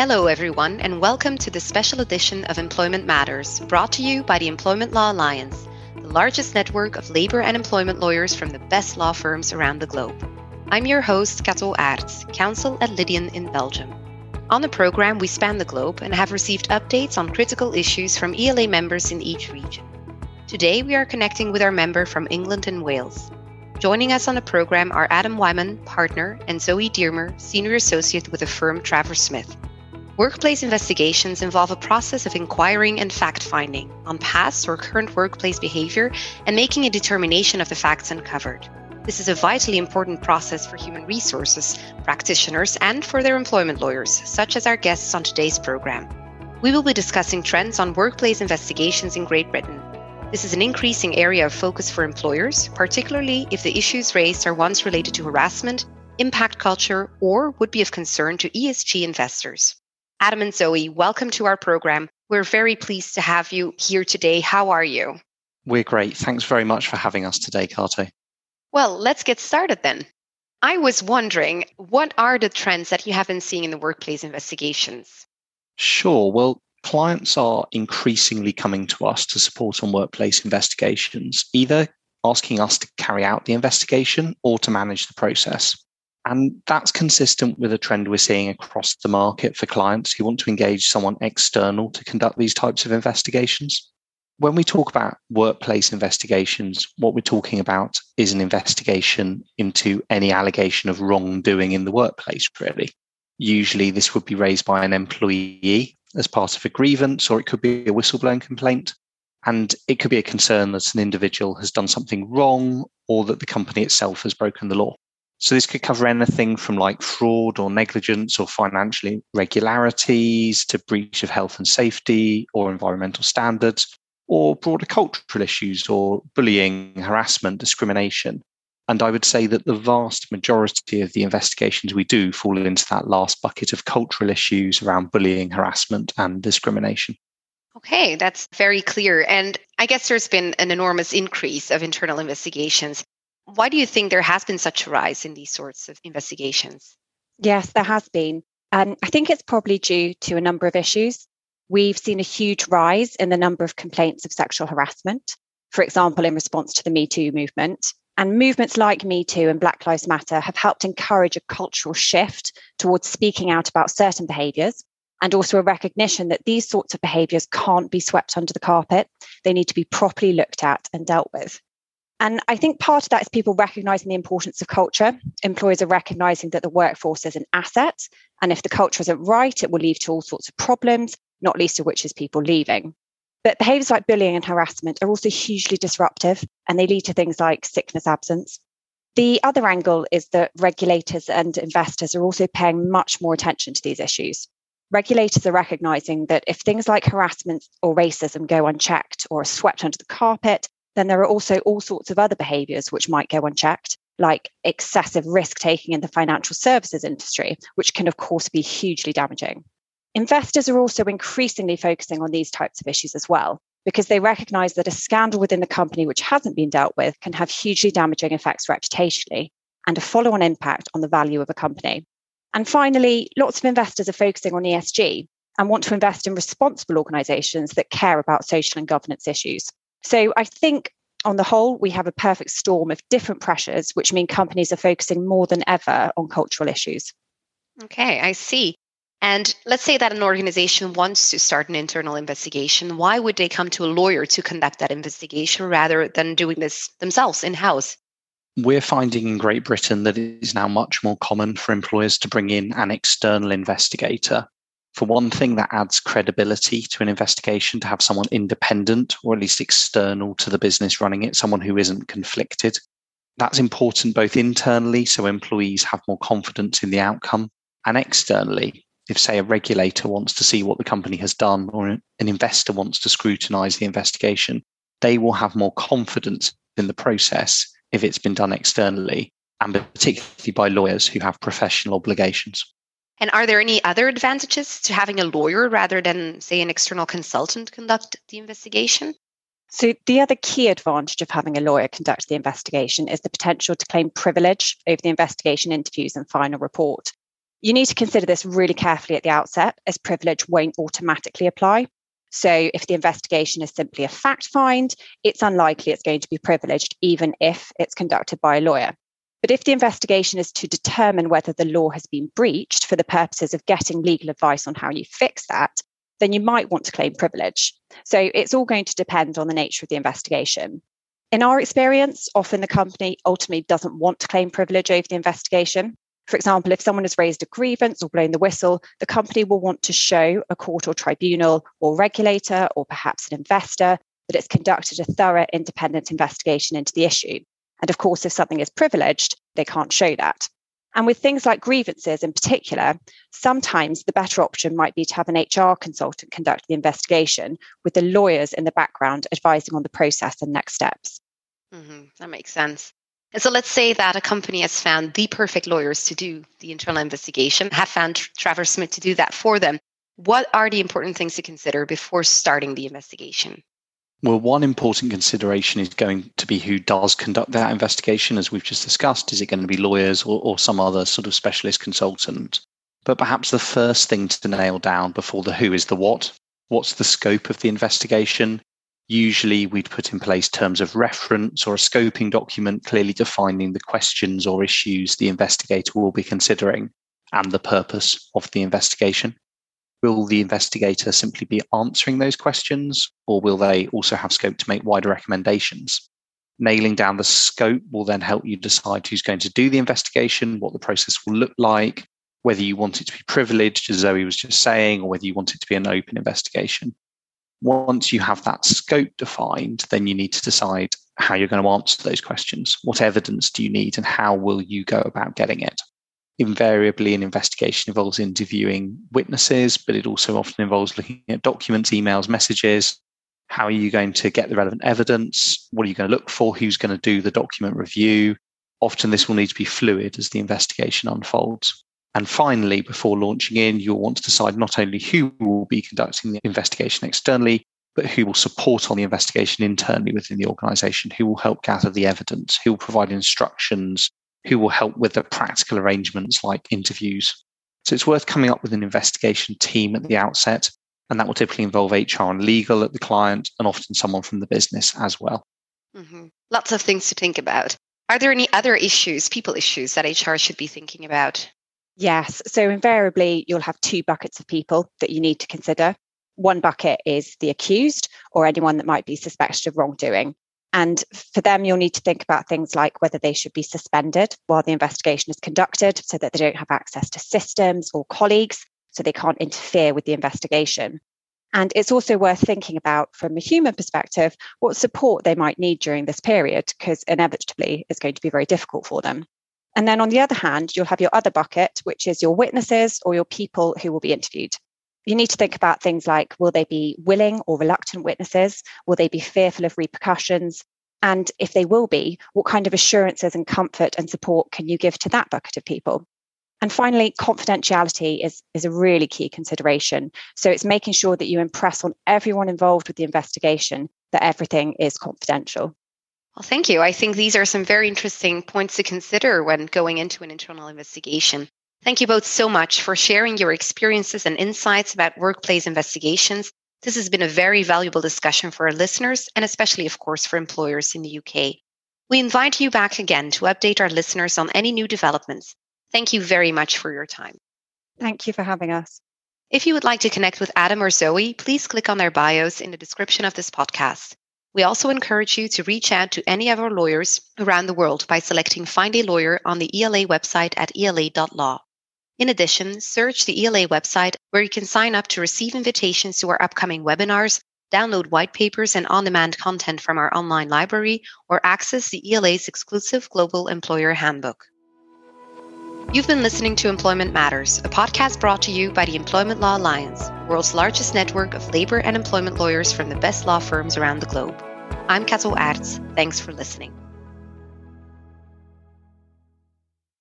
Hello, everyone, and welcome to the special edition of Employment Matters, brought to you by the Employment Law Alliance, the largest network of labor and employment lawyers from the best law firms around the globe. I'm your host, Kato Aerts, counsel at Lydian in Belgium. On the program, we span the globe and have received updates on critical issues from ELA members in each region. Today, we are connecting with our member from England and Wales. Joining us on the program are Adam Wyman, partner, and Zoe Dearmer, senior associate with the firm Travers Smith. Workplace investigations involve a process of inquiring and fact finding on past or current workplace behavior and making a determination of the facts uncovered. This is a vitally important process for human resources practitioners and for their employment lawyers, such as our guests on today's program. We will be discussing trends on workplace investigations in Great Britain. This is an increasing area of focus for employers, particularly if the issues raised are ones related to harassment, impact culture, or would be of concern to ESG investors. Adam and Zoe, welcome to our program. We're very pleased to have you here today. How are you? We're great. Thanks very much for having us today, Kato. Well, let's get started then. I was wondering, what are the trends that you have been seeing in the workplace investigations? Sure. Well, clients are increasingly coming to us to support on workplace investigations, either asking us to carry out the investigation or to manage the process. And that's consistent with a trend we're seeing across the market for clients who want to engage someone external to conduct these types of investigations. When we talk about workplace investigations, what we're talking about is an investigation into any allegation of wrongdoing in the workplace, really. Usually, this would be raised by an employee as part of a grievance, or it could be a whistleblowing complaint. And it could be a concern that an individual has done something wrong or that the company itself has broken the law. So this could cover anything from like fraud or negligence or financial irregularities to breach of health and safety or environmental standards or broader cultural issues or bullying, harassment, discrimination. And I would say that the vast majority of the investigations we do fall into that last bucket of cultural issues around bullying, harassment, and discrimination. Okay, that's very clear. And I guess there's been an enormous increase of internal investigations. Why do you think there has been such a rise in these sorts of investigations? Yes, there has been. And I think it's probably due to a number of issues. We've seen a huge rise in the number of complaints of sexual harassment, for example, in response to the Me Too movement. And movements like Me Too and Black Lives Matter have helped encourage a cultural shift towards speaking out about certain behaviors and also a recognition that these sorts of behaviors can't be swept under the carpet. They need to be properly looked at and dealt with. And I think part of that is people recognizing the importance of culture. Employers are recognizing that the workforce is an asset. And if the culture isn't right, it will lead to all sorts of problems, not least of which is people leaving. But behaviors like bullying and harassment are also hugely disruptive and they lead to things like sickness absence. The other angle is that regulators and investors are also paying much more attention to these issues. Regulators are recognizing that if things like harassment or racism go unchecked or are swept under the carpet, then there are also all sorts of other behaviors which might go unchecked, like excessive risk taking in the financial services industry, which can, of course, be hugely damaging. Investors are also increasingly focusing on these types of issues as well, because they recognize that a scandal within the company which hasn't been dealt with can have hugely damaging effects reputationally and a follow on impact on the value of a company. And finally, lots of investors are focusing on ESG and want to invest in responsible organizations that care about social and governance issues. So I think on the whole, we have a perfect storm of different pressures, which mean companies are focusing more than ever on cultural issues. Okay, I see. And let's say that an organization wants to start an internal investigation. Why would they come to a lawyer to conduct that investigation rather than doing this themselves in house? We're finding in Great Britain that it is now much more common for employers to bring in an external investigator for one thing, that adds credibility to an investigation to have someone independent or at least external to the business running it, someone who isn't conflicted. That's important both internally, so employees have more confidence in the outcome, and externally, if, say, a regulator wants to see what the company has done or an investor wants to scrutinize the investigation, they will have more confidence in the process if it's been done externally, and particularly by lawyers who have professional obligations. And are there any other advantages to having a lawyer rather than, say, an external consultant conduct the investigation? So, the other key advantage of having a lawyer conduct the investigation is the potential to claim privilege over the investigation interviews and final report. You need to consider this really carefully at the outset, as privilege won't automatically apply. So, if the investigation is simply a fact find, it's unlikely it's going to be privileged, even if it's conducted by a lawyer. But if the investigation is to determine whether the law has been breached for the purposes of getting legal advice on how you fix that, then you might want to claim privilege. So, it's all going to depend on the nature of the investigation. In our experience, often the company ultimately doesn't want to claim privilege over the investigation. For example, if someone has raised a grievance or blown the whistle, the company will want to show a court or tribunal or regulator or perhaps an investor that it's conducted a thorough independent investigation into the issue. And of course, if something is privileged, they can't show that. And with things like grievances in particular, sometimes the better option might be to have an HR consultant conduct the investigation with the lawyers in the background advising on the process and next steps. Mm-hmm. That makes sense. And so let's say that a company has found the perfect lawyers to do the internal investigation, have found Travers Smith to do that for them. What are the important things to consider before starting the investigation? Well, one important consideration is going to be who does conduct that investigation, as we've just discussed. Is it going to be lawyers or, or some other sort of specialist consultant? But perhaps the first thing to nail down before the who is the what. What's the scope of the investigation? Usually, we'd put in place terms of reference or a scoping document clearly defining the questions or issues the investigator will be considering and the purpose of the investigation. Will the investigator simply be answering those questions, or will they also have scope to make wider recommendations? Nailing down the scope will then help you decide who's going to do the investigation, what the process will look like, whether you want it to be privileged, as Zoe was just saying, or whether you want it to be an open investigation once you have that scope defined, then you need to decide how you're going to answer those questions. What evidence do you need and how will you go about getting it? Invariably, an investigation involves interviewing witnesses, but it also often involves looking at documents, emails, messages. How are you going to get the relevant evidence? What are you going to look for? Who's going to do the document review? Often, this will need to be fluid as the investigation unfolds. And finally, before launching in, you'll want to decide not only who will be conducting the investigation externally, but who will support on the investigation internally within the organization, who will help gather the evidence, who will provide instructions, who will help with the practical arrangements like interviews. So it's worth coming up with an investigation team at the outset, and that will typically involve HR and legal at the client, and often someone from the business as well. Mm-hmm. Lots of things to think about. Are there any other issues, people issues, that HR should be thinking about? Yes. So invariably, you'll have two buckets of people that you need to consider. One bucket is the accused or anyone that might be suspected of wrongdoing. And for them, you'll need to think about things like whether they should be suspended while the investigation is conducted so that they don't have access to systems or colleagues, so they can't interfere with the investigation. And it's also worth thinking about, from a human perspective, what support they might need during this period, because inevitably it's going to be very difficult for them. And then on the other hand, you'll have your other bucket, which is your witnesses or your people who will be interviewed. You need to think about things like will they be willing or reluctant witnesses? Will they be fearful of repercussions? And if they will be, what kind of assurances and comfort and support can you give to that bucket of people? And finally, confidentiality is, is a really key consideration. So it's making sure that you impress on everyone involved with the investigation that everything is confidential. Well, thank you. I think these are some very interesting points to consider when going into an internal investigation. Thank you both so much for sharing your experiences and insights about workplace investigations. This has been a very valuable discussion for our listeners and especially, of course, for employers in the UK. We invite you back again to update our listeners on any new developments. Thank you very much for your time. Thank you for having us. If you would like to connect with Adam or Zoe, please click on their bios in the description of this podcast. We also encourage you to reach out to any of our lawyers around the world by selecting Find a Lawyer on the ELA website at ela.law. In addition, search the ELA website where you can sign up to receive invitations to our upcoming webinars, download white papers and on demand content from our online library, or access the ELA's exclusive Global Employer Handbook. You've been listening to Employment Matters, a podcast brought to you by the Employment Law Alliance, world's largest network of labor and employment lawyers from the best law firms around the globe. I'm Kato Aerts. Thanks for listening.